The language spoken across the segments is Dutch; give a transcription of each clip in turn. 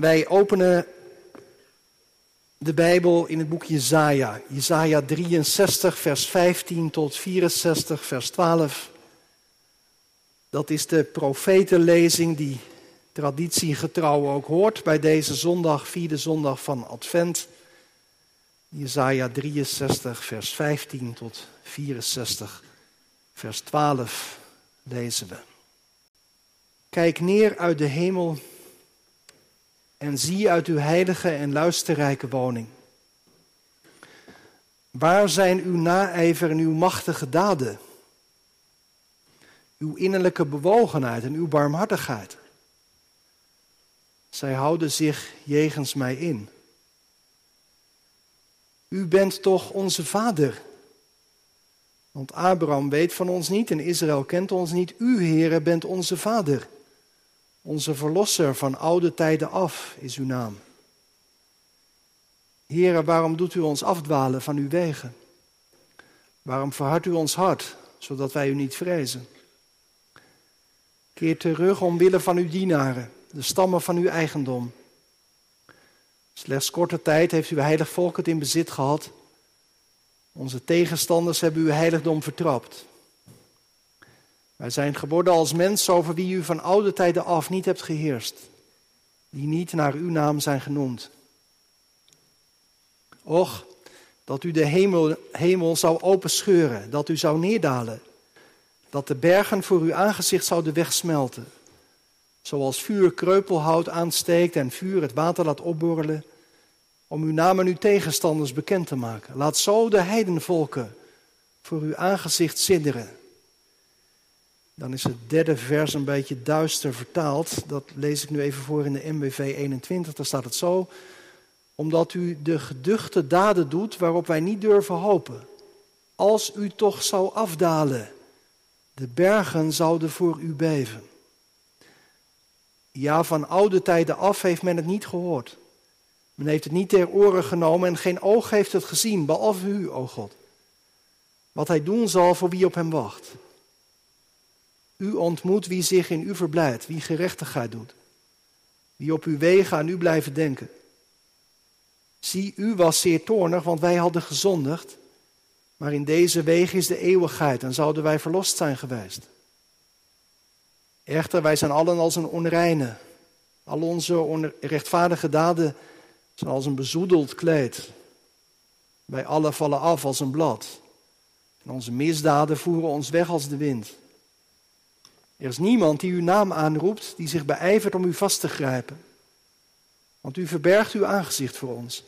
Wij openen de Bijbel in het boek Jezaja. Jezaja 63, vers 15 tot 64, vers 12. Dat is de profetenlezing die traditiegetrouw ook hoort bij deze zondag, vierde zondag van Advent. Jezaja 63, vers 15 tot 64, vers 12 lezen we. Kijk neer uit de hemel en zie uit uw heilige en luisterrijke woning. Waar zijn uw naijver en uw machtige daden? Uw innerlijke bewogenheid en uw barmhartigheid. Zij houden zich jegens mij in. U bent toch onze vader? Want Abraham weet van ons niet en Israël kent ons niet. U, Heere, bent onze vader. Onze verlosser van oude tijden af is uw naam. Heere, waarom doet u ons afdwalen van uw wegen? Waarom verhardt u ons hart, zodat wij u niet vrezen? Keer terug omwille van uw dienaren, de stammen van uw eigendom. Slechts korte tijd heeft uw heilig volk het in bezit gehad. Onze tegenstanders hebben uw heiligdom vertrapt. Wij zijn geworden als mensen over wie u van oude tijden af niet hebt geheerst, die niet naar uw naam zijn genoemd. Och, dat u de hemel, hemel zou openscheuren, dat u zou neerdalen, dat de bergen voor uw aangezicht zouden wegsmelten. Zoals vuur kreupelhout aansteekt en vuur het water laat opborrelen, om uw naam en uw tegenstanders bekend te maken. Laat zo de heidenvolken voor uw aangezicht sidderen. Dan is het derde vers een beetje duister vertaald. Dat lees ik nu even voor in de MBV 21. Daar staat het zo. Omdat u de geduchte daden doet waarop wij niet durven hopen. Als u toch zou afdalen, de bergen zouden voor u beven. Ja, van oude tijden af heeft men het niet gehoord. Men heeft het niet ter oren genomen en geen oog heeft het gezien, behalve u, o God. Wat hij doen zal voor wie op hem wacht. U ontmoet wie zich in u verblijdt, wie gerechtigheid doet, wie op uw wegen aan u blijven denken. Zie, u was zeer toornig, want wij hadden gezondigd, maar in deze wegen is de eeuwigheid en zouden wij verlost zijn geweest. Echter, wij zijn allen als een onreine. Al onze onrechtvaardige daden zijn als een bezoedeld kleed. Wij allen vallen af als een blad. En onze misdaden voeren ons weg als de wind. Er is niemand die uw naam aanroept, die zich beijvert om u vast te grijpen. Want u verbergt uw aangezicht voor ons.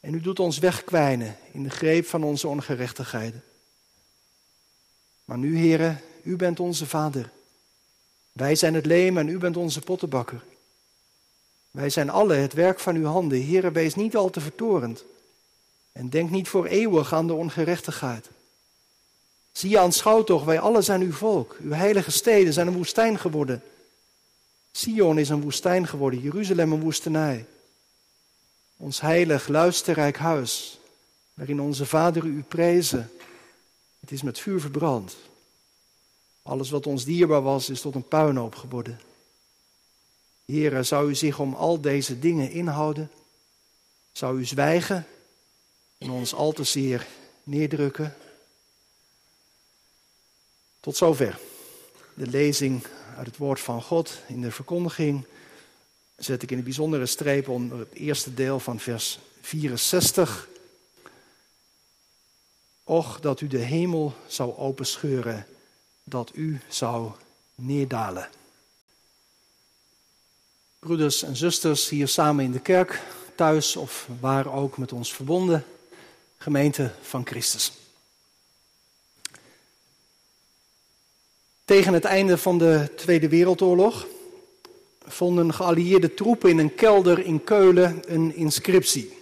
En u doet ons wegkwijnen in de greep van onze ongerechtigheden. Maar nu, heren, u bent onze vader. Wij zijn het leem en u bent onze pottenbakker. Wij zijn alle het werk van uw handen. Heren, wees niet al te vertorend. En denk niet voor eeuwig aan de ongerechtigheid. Zie je aanschouw toch, wij alle zijn uw volk. Uw heilige steden zijn een woestijn geworden. Sion is een woestijn geworden, Jeruzalem een woestenij. Ons heilig, luisterrijk huis, waarin onze vaderen u prezen. Het is met vuur verbrand. Alles wat ons dierbaar was, is tot een puinhoop geworden. Heere, zou u zich om al deze dingen inhouden? Zou u zwijgen en ons al te zeer neerdrukken? Tot zover de lezing uit het woord van God. In de verkondiging zet ik in een bijzondere streep onder het eerste deel van vers 64. Och, dat u de hemel zou openscheuren, dat u zou neerdalen. Broeders en zusters hier samen in de kerk, thuis of waar ook met ons verbonden, gemeente van Christus. Tegen het einde van de Tweede Wereldoorlog vonden geallieerde troepen in een kelder in Keulen een inscriptie.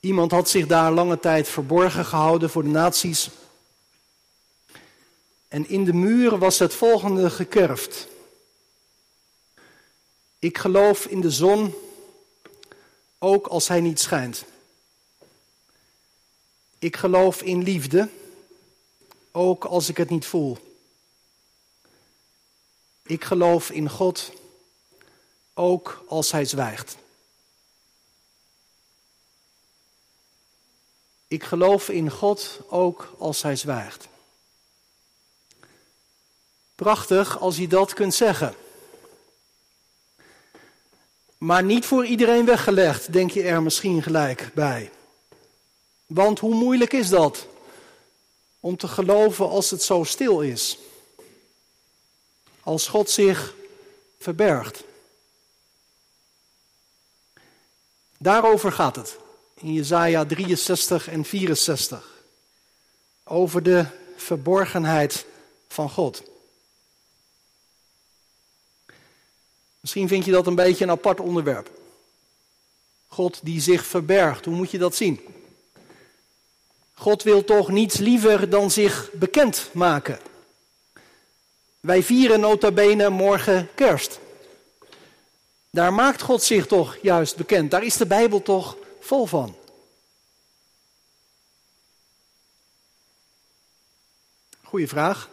Iemand had zich daar lange tijd verborgen gehouden voor de nazi's. En in de muur was het volgende gekerfd. Ik geloof in de zon, ook als hij niet schijnt. Ik geloof in liefde ook als ik het niet voel. Ik geloof in God, ook als hij zwijgt. Ik geloof in God ook als hij zwijgt. Prachtig als je dat kunt zeggen. Maar niet voor iedereen weggelegd, denk je er misschien gelijk bij. Want hoe moeilijk is dat om te geloven als het zo stil is? Als God zich verbergt. Daarover gaat het in Jesaja 63 en 64. Over de verborgenheid van God. Misschien vind je dat een beetje een apart onderwerp. God die zich verbergt, hoe moet je dat zien? God wil toch niets liever dan zich bekend maken. Wij vieren nota bene morgen kerst. Daar maakt God zich toch juist bekend. Daar is de Bijbel toch vol van. Goeie vraag.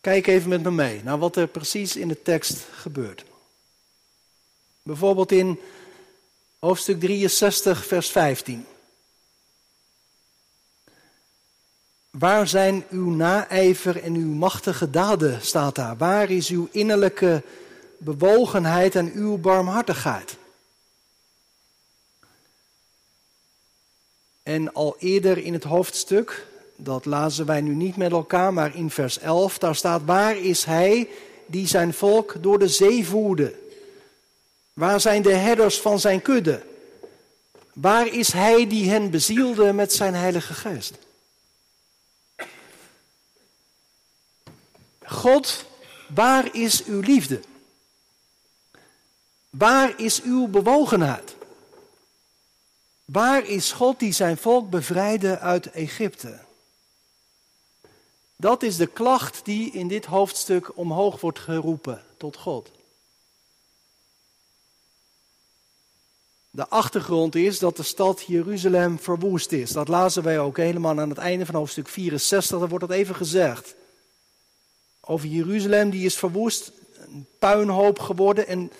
Kijk even met me mee naar wat er precies in de tekst gebeurt. Bijvoorbeeld in hoofdstuk 63, vers 15. Waar zijn uw naijver en uw machtige daden, staat daar. Waar is uw innerlijke bewogenheid en uw barmhartigheid? En al eerder in het hoofdstuk, dat lazen wij nu niet met elkaar, maar in vers 11, daar staat: Waar is hij die zijn volk door de zee voerde? Waar zijn de herders van zijn kudde? Waar is hij die hen bezielde met zijn Heilige Geest? God, waar is uw liefde? Waar is uw bewogenheid? Waar is God die zijn volk bevrijdde uit Egypte? Dat is de klacht die in dit hoofdstuk omhoog wordt geroepen tot God. De achtergrond is dat de stad Jeruzalem verwoest is. Dat lazen wij ook helemaal aan het einde van hoofdstuk 64. Daar wordt dat even gezegd. Over Jeruzalem, die is verwoest, een puinhoop geworden. En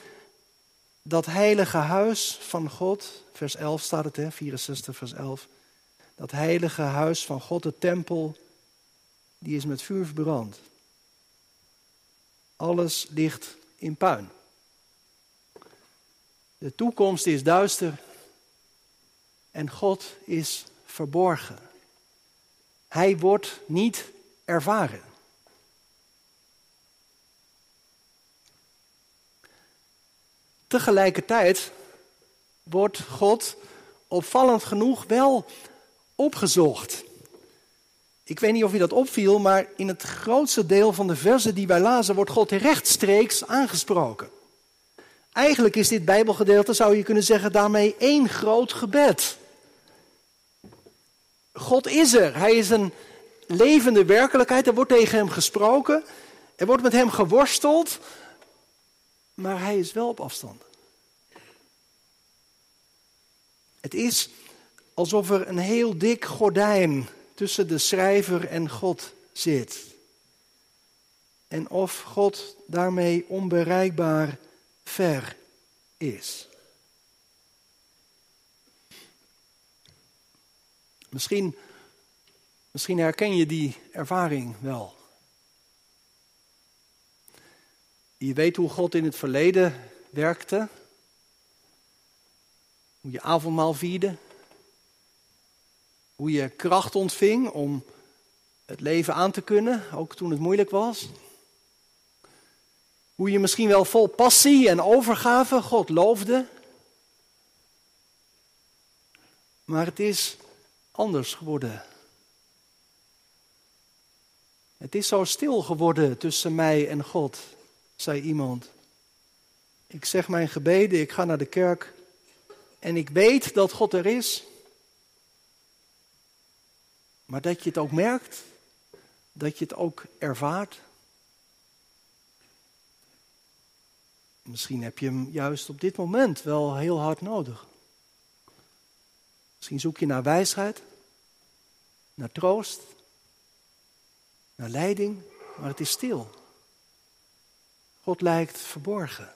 dat heilige huis van God, vers 11 staat het, hè, 64 vers 11. Dat heilige huis van God, de tempel, die is met vuur verbrand. Alles ligt in puin. De toekomst is duister en God is verborgen. Hij wordt niet ervaren. Tegelijkertijd wordt God opvallend genoeg wel opgezocht. Ik weet niet of je dat opviel, maar in het grootste deel van de versen die wij lazen wordt God rechtstreeks aangesproken. Eigenlijk is dit Bijbelgedeelte, zou je kunnen zeggen, daarmee één groot gebed. God is er. Hij is een levende werkelijkheid. Er wordt tegen hem gesproken. Er wordt met hem geworsteld. Maar hij is wel op afstand. Het is alsof er een heel dik gordijn tussen de schrijver en God zit. En of God daarmee onbereikbaar ver is. Misschien, misschien herken je die ervaring wel. Je weet hoe God in het verleden werkte. Hoe je avondmaal vierde. Hoe je kracht ontving om het leven aan te kunnen, ook toen het moeilijk was. Hoe je misschien wel vol passie en overgave God loofde. Maar het is anders geworden. Het is zo stil geworden tussen mij en God, zei iemand. Ik zeg mijn gebeden, ik ga naar de kerk en ik weet dat God er is. Maar dat je het ook merkt, dat je het ook ervaart. Misschien heb je hem juist op dit moment wel heel hard nodig. Misschien zoek je naar wijsheid, naar troost, naar leiding, maar het is stil. God lijkt verborgen.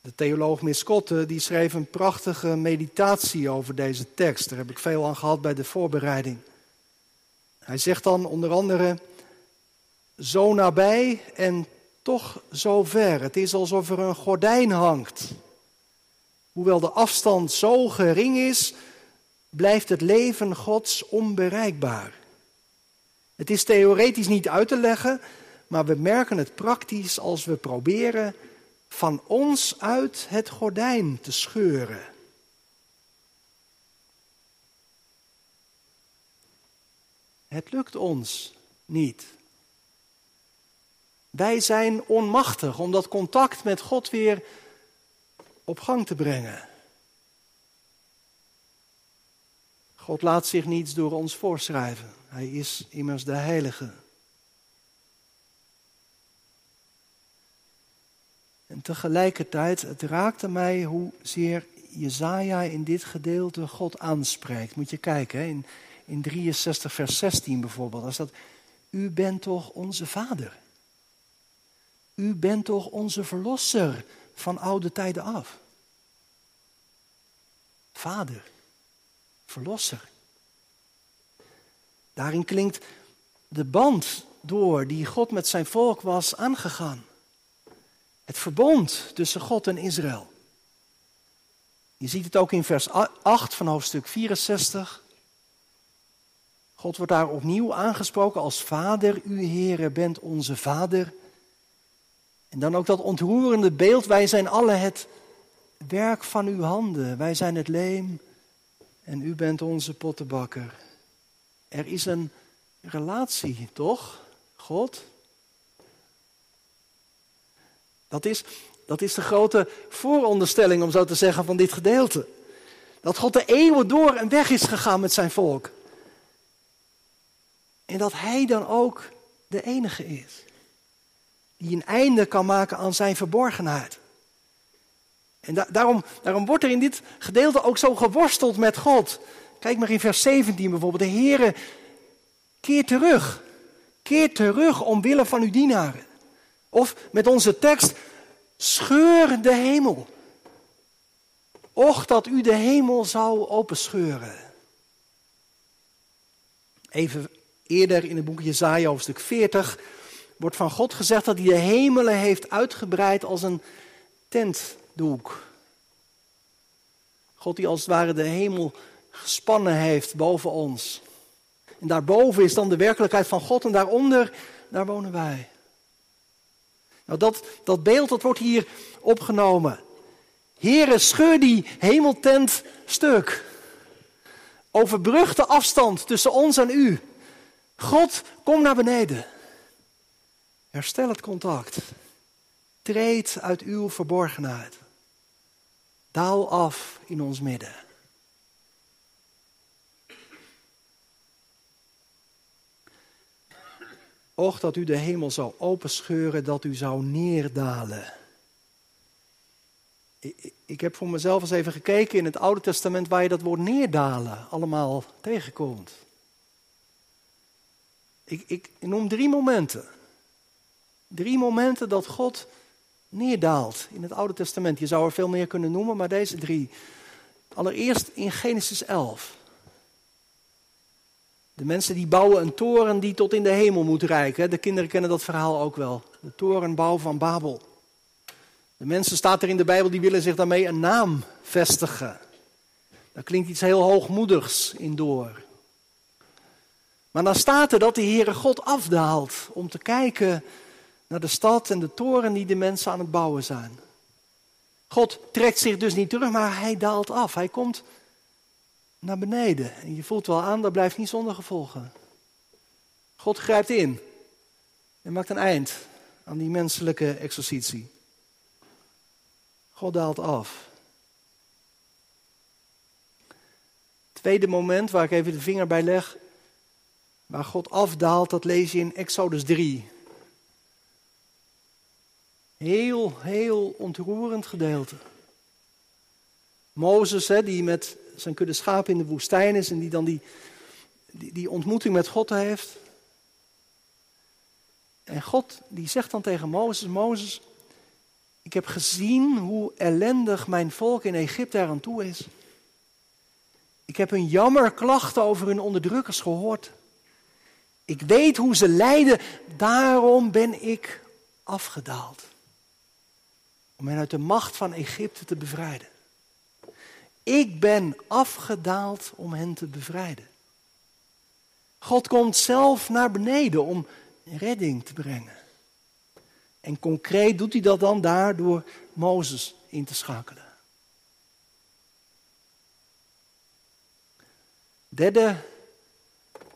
De theoloog Miskotte die schreef een prachtige meditatie over deze tekst. Daar heb ik veel aan gehad bij de voorbereiding. Hij zegt dan onder andere: Zo nabij en toch zo ver. Het is alsof er een gordijn hangt. Hoewel de afstand zo gering is, blijft het leven Gods onbereikbaar. Het is theoretisch niet uit te leggen, maar we merken het praktisch als we proberen van ons uit het gordijn te scheuren. Het lukt ons niet. Wij zijn onmachtig om dat contact met God weer op gang te brengen. God laat zich niets door ons voorschrijven. Hij is immers de Heilige. En tegelijkertijd, het raakte mij hoezeer Jezaja in dit gedeelte God aanspreekt. Moet je kijken, in, in 63 vers 16 bijvoorbeeld. Als dat, u bent toch onze vader. U bent toch onze verlosser van oude tijden af. Vader, verlosser. Daarin klinkt de band door die God met zijn volk was aangegaan. Het verbond tussen God en Israël. Je ziet het ook in vers 8 van hoofdstuk 64. God wordt daar opnieuw aangesproken als Vader. U, Heere, bent onze Vader. En dan ook dat ontroerende beeld. Wij zijn alle het werk van uw handen. Wij zijn het leem en u bent onze pottenbakker. Er is een relatie, toch? God? Dat is, dat is de grote vooronderstelling, om zo te zeggen, van dit gedeelte. Dat God de eeuwen door en weg is gegaan met zijn volk. En dat Hij dan ook de enige is. Die een einde kan maken aan zijn verborgenheid. En daarom, daarom wordt er in dit gedeelte ook zo geworsteld met God. Kijk maar in vers 17 bijvoorbeeld. De Heere keer terug. Keer terug omwille van uw dienaren. Of met onze tekst, scheur de hemel. Och dat u de hemel zou openscheuren. Even eerder in het boek Jezaja hoofdstuk 40 wordt van God gezegd dat hij de hemelen heeft uitgebreid als een tentdoek. God die als het ware de hemel gespannen heeft boven ons. En daarboven is dan de werkelijkheid van God en daaronder, daar wonen wij. Nou, dat, dat beeld dat wordt hier opgenomen. Heren, scheur die hemeltent stuk. Overbrug de afstand tussen ons en u. God, kom naar beneden. Herstel het contact. Treed uit uw verborgenheid. Daal af in ons midden. Och, dat u de hemel zou openscheuren, dat u zou neerdalen. Ik, ik heb voor mezelf eens even gekeken in het Oude Testament waar je dat woord neerdalen allemaal tegenkomt. Ik, ik noem drie momenten. Drie momenten dat God neerdaalt in het Oude Testament. Je zou er veel meer kunnen noemen, maar deze drie. Allereerst in Genesis 11. De mensen die bouwen een toren die tot in de hemel moet reiken. De kinderen kennen dat verhaal ook wel. De torenbouw van Babel. De mensen, staat er in de Bijbel, die willen zich daarmee een naam vestigen. Daar klinkt iets heel hoogmoedigs in door. Maar dan staat er dat de Heere God afdaalt om te kijken naar de stad en de toren die de mensen aan het bouwen zijn. God trekt zich dus niet terug, maar hij daalt af. Hij komt naar beneden. En je voelt wel aan, dat blijft niet zonder gevolgen. God grijpt in en maakt een eind aan die menselijke exercitie. God daalt af. Tweede moment waar ik even de vinger bij leg, waar God afdaalt, dat lees je in Exodus 3. Heel, heel ontroerend gedeelte. Mozes, hè, die met zijn kudde schapen in de woestijn is en die dan die, die, die ontmoeting met God heeft. En God die zegt dan tegen Mozes, Mozes, Ik heb gezien hoe ellendig mijn volk in Egypte eraan toe is. Ik heb hun jammerklachten over hun onderdrukkers gehoord. Ik weet hoe ze lijden, daarom ben ik afgedaald. Om hen uit de macht van Egypte te bevrijden. Ik ben afgedaald om hen te bevrijden. God komt zelf naar beneden om redding te brengen. En concreet doet hij dat dan daar door Mozes in te schakelen. Derde,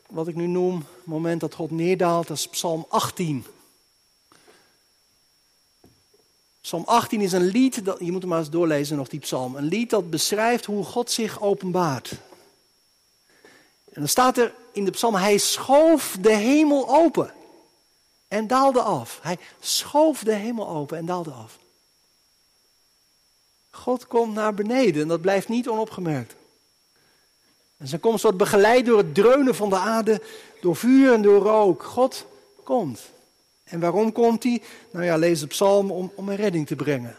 wat ik nu noem, moment dat God neerdaalt, dat is Psalm 18. Psalm 18 is een lied, dat, je moet hem maar eens doorlezen nog, die psalm. Een lied dat beschrijft hoe God zich openbaart. En dan staat er in de psalm, hij schoof de hemel open en daalde af. Hij schoof de hemel open en daalde af. God komt naar beneden en dat blijft niet onopgemerkt. En zijn komst wordt begeleid door het dreunen van de aarde, door vuur en door rook. God komt. En waarom komt hij? Nou ja, lees de psalm om, om een redding te brengen.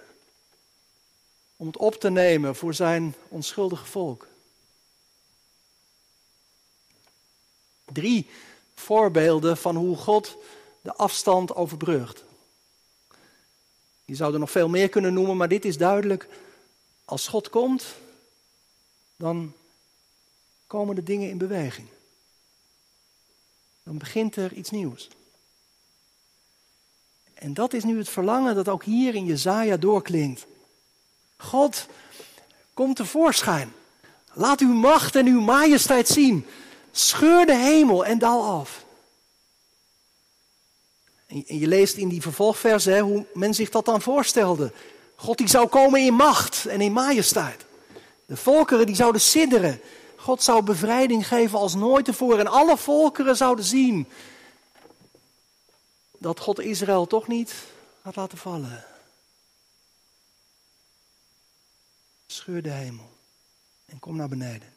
Om het op te nemen voor zijn onschuldige volk. Drie voorbeelden van hoe God de afstand overbrugt. Je zou er nog veel meer kunnen noemen, maar dit is duidelijk. Als God komt, dan komen de dingen in beweging. Dan begint er iets nieuws. En dat is nu het verlangen dat ook hier in Jezaja doorklinkt. God, komt tevoorschijn. Laat uw macht en uw majesteit zien. Scheur de hemel en daal af. En je leest in die vervolgversen hoe men zich dat dan voorstelde. God die zou komen in macht en in majesteit. De volkeren die zouden sidderen. God zou bevrijding geven als nooit tevoren. En alle volkeren zouden zien dat God Israël toch niet had laten vallen. Scheur de hemel en kom naar beneden.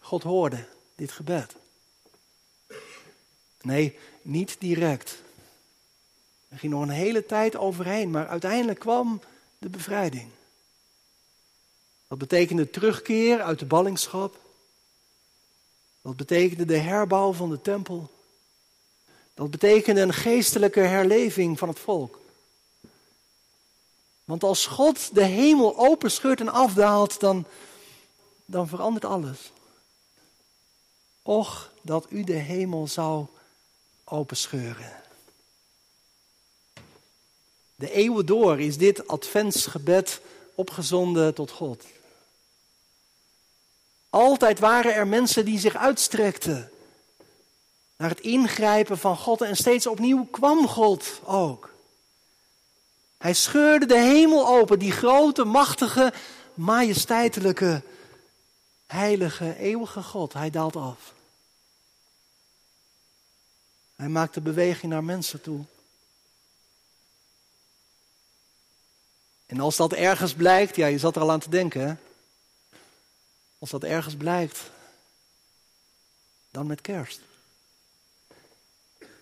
God hoorde dit gebed. Nee, niet direct. Er ging nog een hele tijd overheen, maar uiteindelijk kwam de bevrijding. Dat betekende terugkeer uit de ballingschap. Dat betekende de herbouw van de tempel. Dat betekende een geestelijke herleving van het volk. Want als God de hemel openscheurt en afdaalt, dan, dan verandert alles. Och, dat u de hemel zou openscheuren. De eeuwen door is dit adventsgebed opgezonden tot God. Altijd waren er mensen die zich uitstrekten naar het ingrijpen van God en steeds opnieuw kwam God ook. Hij scheurde de hemel open, die grote, machtige, majesteitelijke, heilige, eeuwige God. Hij daalt af. Hij maakt de beweging naar mensen toe. En als dat ergens blijkt, ja, je zat er al aan te denken, hè? Als dat ergens blijkt, dan met kerst.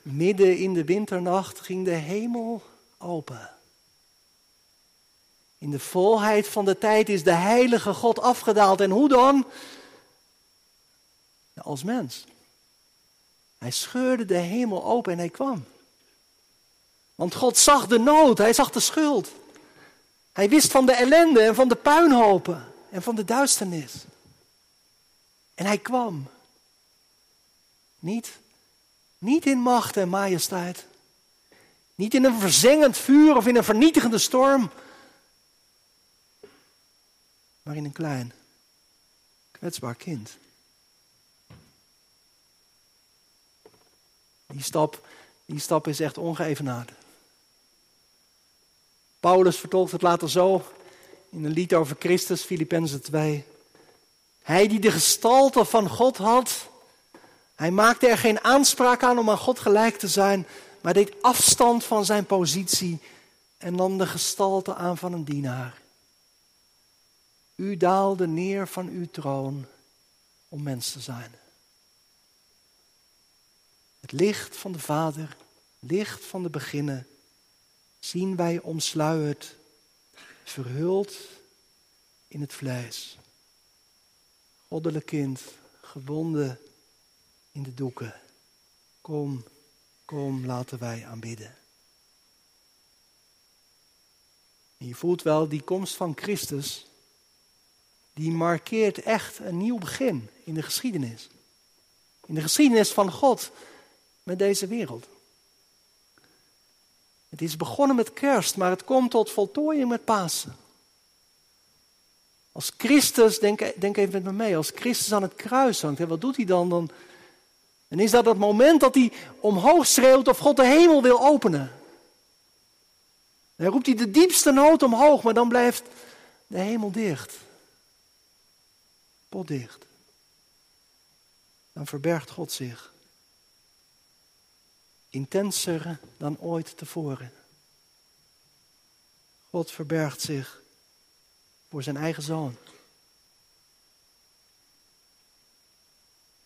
Midden in de winternacht ging de hemel open. In de volheid van de tijd is de heilige God afgedaald. En hoe dan? Als mens. Hij scheurde de hemel open en hij kwam. Want God zag de nood, hij zag de schuld. Hij wist van de ellende en van de puinhopen en van de duisternis. En hij kwam. Niet, niet in macht en majesteit. Niet in een verzengend vuur of in een vernietigende storm. Maar in een klein, kwetsbaar kind. Die stap, die stap is echt ongeëvenaard. Paulus vertolkt het later zo in een lied over Christus, Filippenzen 2. Hij die de gestalte van God had, hij maakte er geen aanspraak aan om aan God gelijk te zijn, maar deed afstand van zijn positie en nam de gestalte aan van een dienaar. U daalde neer van uw troon om mens te zijn. Het licht van de Vader licht van de beginnen, zien wij omsluierd, verhuld in het vlees. Goddelijk kind, gebonden in de doeken. Kom, kom, laten wij aanbidden. En je voelt wel, die komst van Christus, die markeert echt een nieuw begin in de geschiedenis. In de geschiedenis van God met deze wereld. Het is begonnen met kerst, maar het komt tot voltooiing met Pasen. Als Christus, denk, denk even met me mee, als Christus aan het kruis hangt, wat doet hij dan? dan? En is dat het moment dat hij omhoog schreeuwt of God de hemel wil openen? Dan roept hij de diepste nood omhoog, maar dan blijft de hemel dicht. Potdicht. Dan verbergt God zich. Intenser dan ooit tevoren. God verbergt zich voor zijn eigen zoon.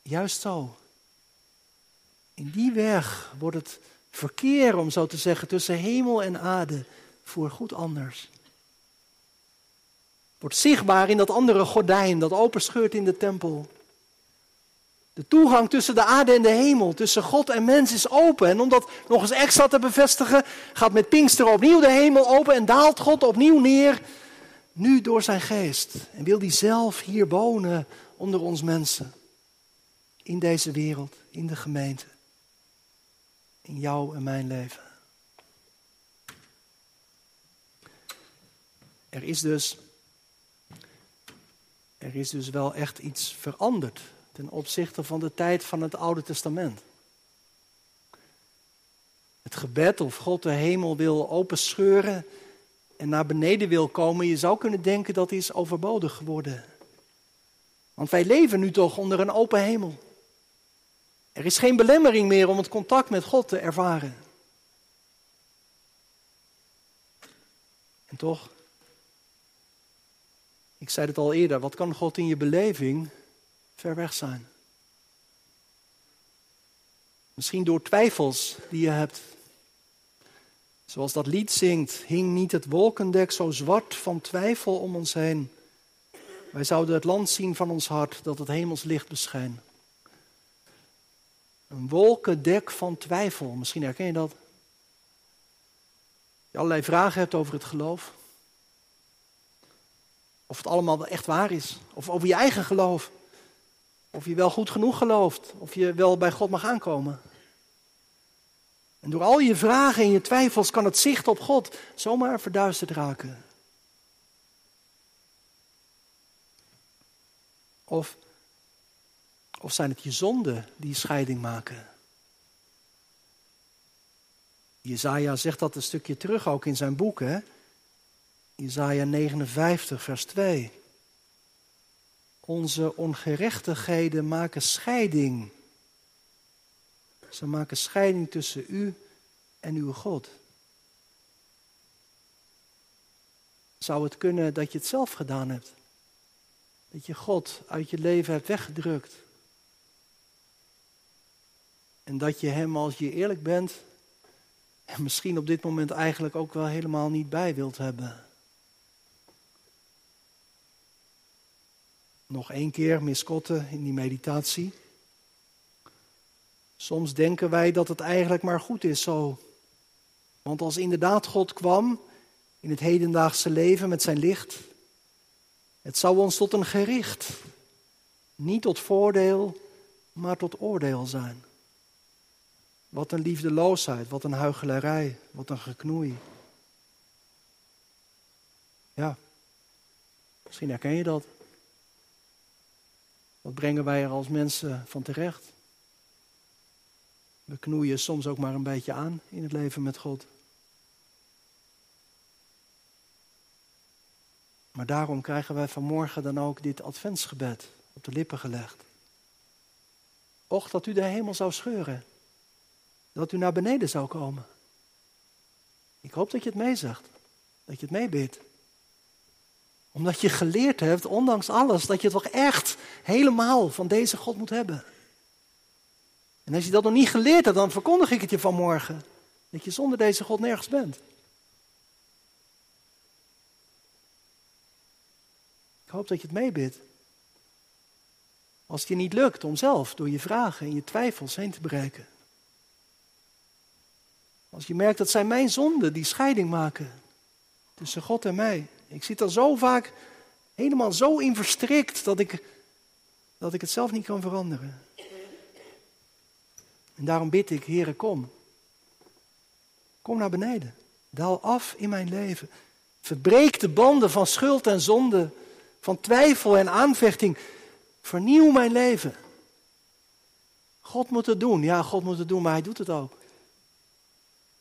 Juist zo. In die weg wordt het verkeer, om zo te zeggen, tussen hemel en aarde voor goed anders. Wordt zichtbaar in dat andere gordijn dat openscheurt in de tempel. De toegang tussen de aarde en de hemel, tussen God en mens is open. En om dat nog eens extra te bevestigen, gaat met Pinkster opnieuw de hemel open en daalt God opnieuw neer. Nu door zijn geest. En wil hij zelf hier wonen onder ons mensen. In deze wereld, in de gemeente. In jou en mijn leven. Er is dus, er is dus wel echt iets veranderd ten opzichte van de tijd van het Oude Testament. Het gebed of God de hemel wil openscheuren en naar beneden wil komen, je zou kunnen denken dat is overbodig geworden. Want wij leven nu toch onder een open hemel. Er is geen belemmering meer om het contact met God te ervaren. En toch, ik zei het al eerder, wat kan God in je beleving ver weg zijn? Misschien door twijfels die je hebt. Zoals dat lied zingt, hing niet het wolkendek zo zwart van twijfel om ons heen. Wij zouden het land zien van ons hart dat het hemels licht beschijnt. Een wolkendek van twijfel, misschien herken je dat. Je allerlei vragen hebt over het geloof. Of het allemaal echt waar is. Of over je eigen geloof. Of je wel goed genoeg gelooft. Of je wel bij God mag aankomen. En door al je vragen en je twijfels kan het zicht op God zomaar verduisterd raken. Of, of zijn het je zonden die scheiding maken? Jezaja zegt dat een stukje terug ook in zijn boek. Hè? Isaiah 59, vers 2. Onze ongerechtigheden maken scheiding. Ze maken scheiding tussen u en uw God. Zou het kunnen dat je het zelf gedaan hebt? Dat je God uit je leven hebt weggedrukt. En dat je Hem, als je eerlijk bent, en misschien op dit moment eigenlijk ook wel helemaal niet bij wilt hebben. Nog één keer miskotten in die meditatie. Soms denken wij dat het eigenlijk maar goed is zo. Want als inderdaad God kwam in het hedendaagse leven met zijn licht, het zou ons tot een gericht, niet tot voordeel, maar tot oordeel zijn. Wat een liefdeloosheid, wat een huichelarij, wat een geknoei. Ja, misschien herken je dat. Wat brengen wij er als mensen van terecht? We knoeien soms ook maar een beetje aan in het leven met God. Maar daarom krijgen wij vanmorgen dan ook dit adventsgebed op de lippen gelegd. Och, dat u de hemel zou scheuren. Dat u naar beneden zou komen. Ik hoop dat je het meezegt. Dat je het meebidt omdat je geleerd hebt, ondanks alles, dat je het toch echt helemaal van deze God moet hebben. En als je dat nog niet geleerd hebt, dan verkondig ik het je vanmorgen. Dat je zonder deze God nergens bent. Ik hoop dat je het meebidt. Als het je niet lukt om zelf door je vragen en je twijfels heen te bereiken. Als je merkt dat zijn mijn zonden die scheiding maken tussen God en mij. Ik zit er zo vaak helemaal zo in verstrikt dat ik, dat ik het zelf niet kan veranderen. En daarom bid ik, Heere, kom. Kom naar beneden. Daal af in mijn leven. Verbreek de banden van schuld en zonde, van twijfel en aanvechting. Vernieuw mijn leven. God moet het doen. Ja, God moet het doen, maar hij doet het ook.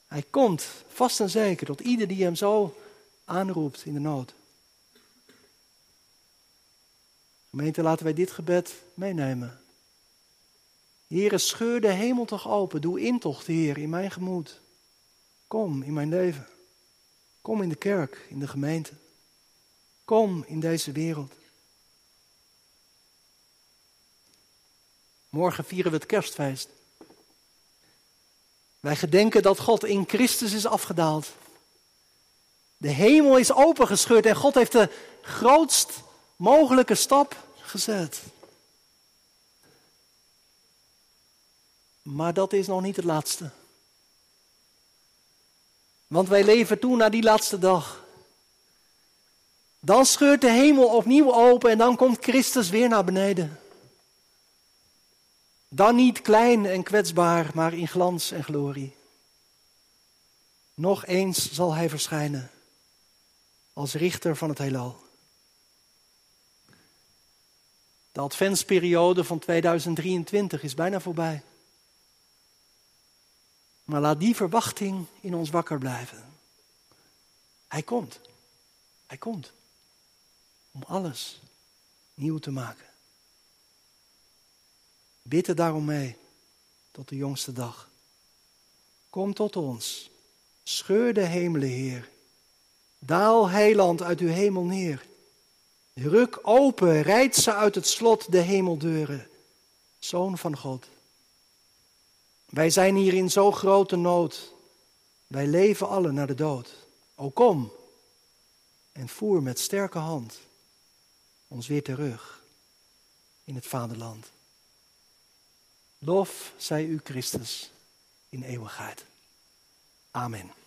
Hij komt vast en zeker tot ieder die hem zo aanroept in de nood. Gemeente, laten wij dit gebed meenemen. Heere, scheur de hemel toch open. Doe intocht, Heer, in mijn gemoed. Kom in mijn leven. Kom in de kerk, in de gemeente. Kom in deze wereld. Morgen vieren we het kerstfeest. Wij gedenken dat God in Christus is afgedaald. De hemel is opengescheurd en God heeft de grootst mogelijke stap gezet. Maar dat is nog niet het laatste. Want wij leven toe naar die laatste dag. Dan scheurt de hemel opnieuw open en dan komt Christus weer naar beneden. Dan niet klein en kwetsbaar, maar in glans en glorie. Nog eens zal hij verschijnen als richter van het heelal. De adventsperiode van 2023 is bijna voorbij. Maar laat die verwachting in ons wakker blijven. Hij komt. Hij komt. Om alles nieuw te maken. Bid er daarom mee tot de jongste dag. Kom tot ons. Scheur de hemelen, Heer. Daal heiland uit uw hemel neer. Ruk open, rijd ze uit het slot de hemeldeuren. Zoon van God. Wij zijn hier in zo grote nood. Wij leven allen naar de dood. O kom en voer met sterke hand ons weer terug in het vaderland. Lof zij u Christus in eeuwigheid. Amen.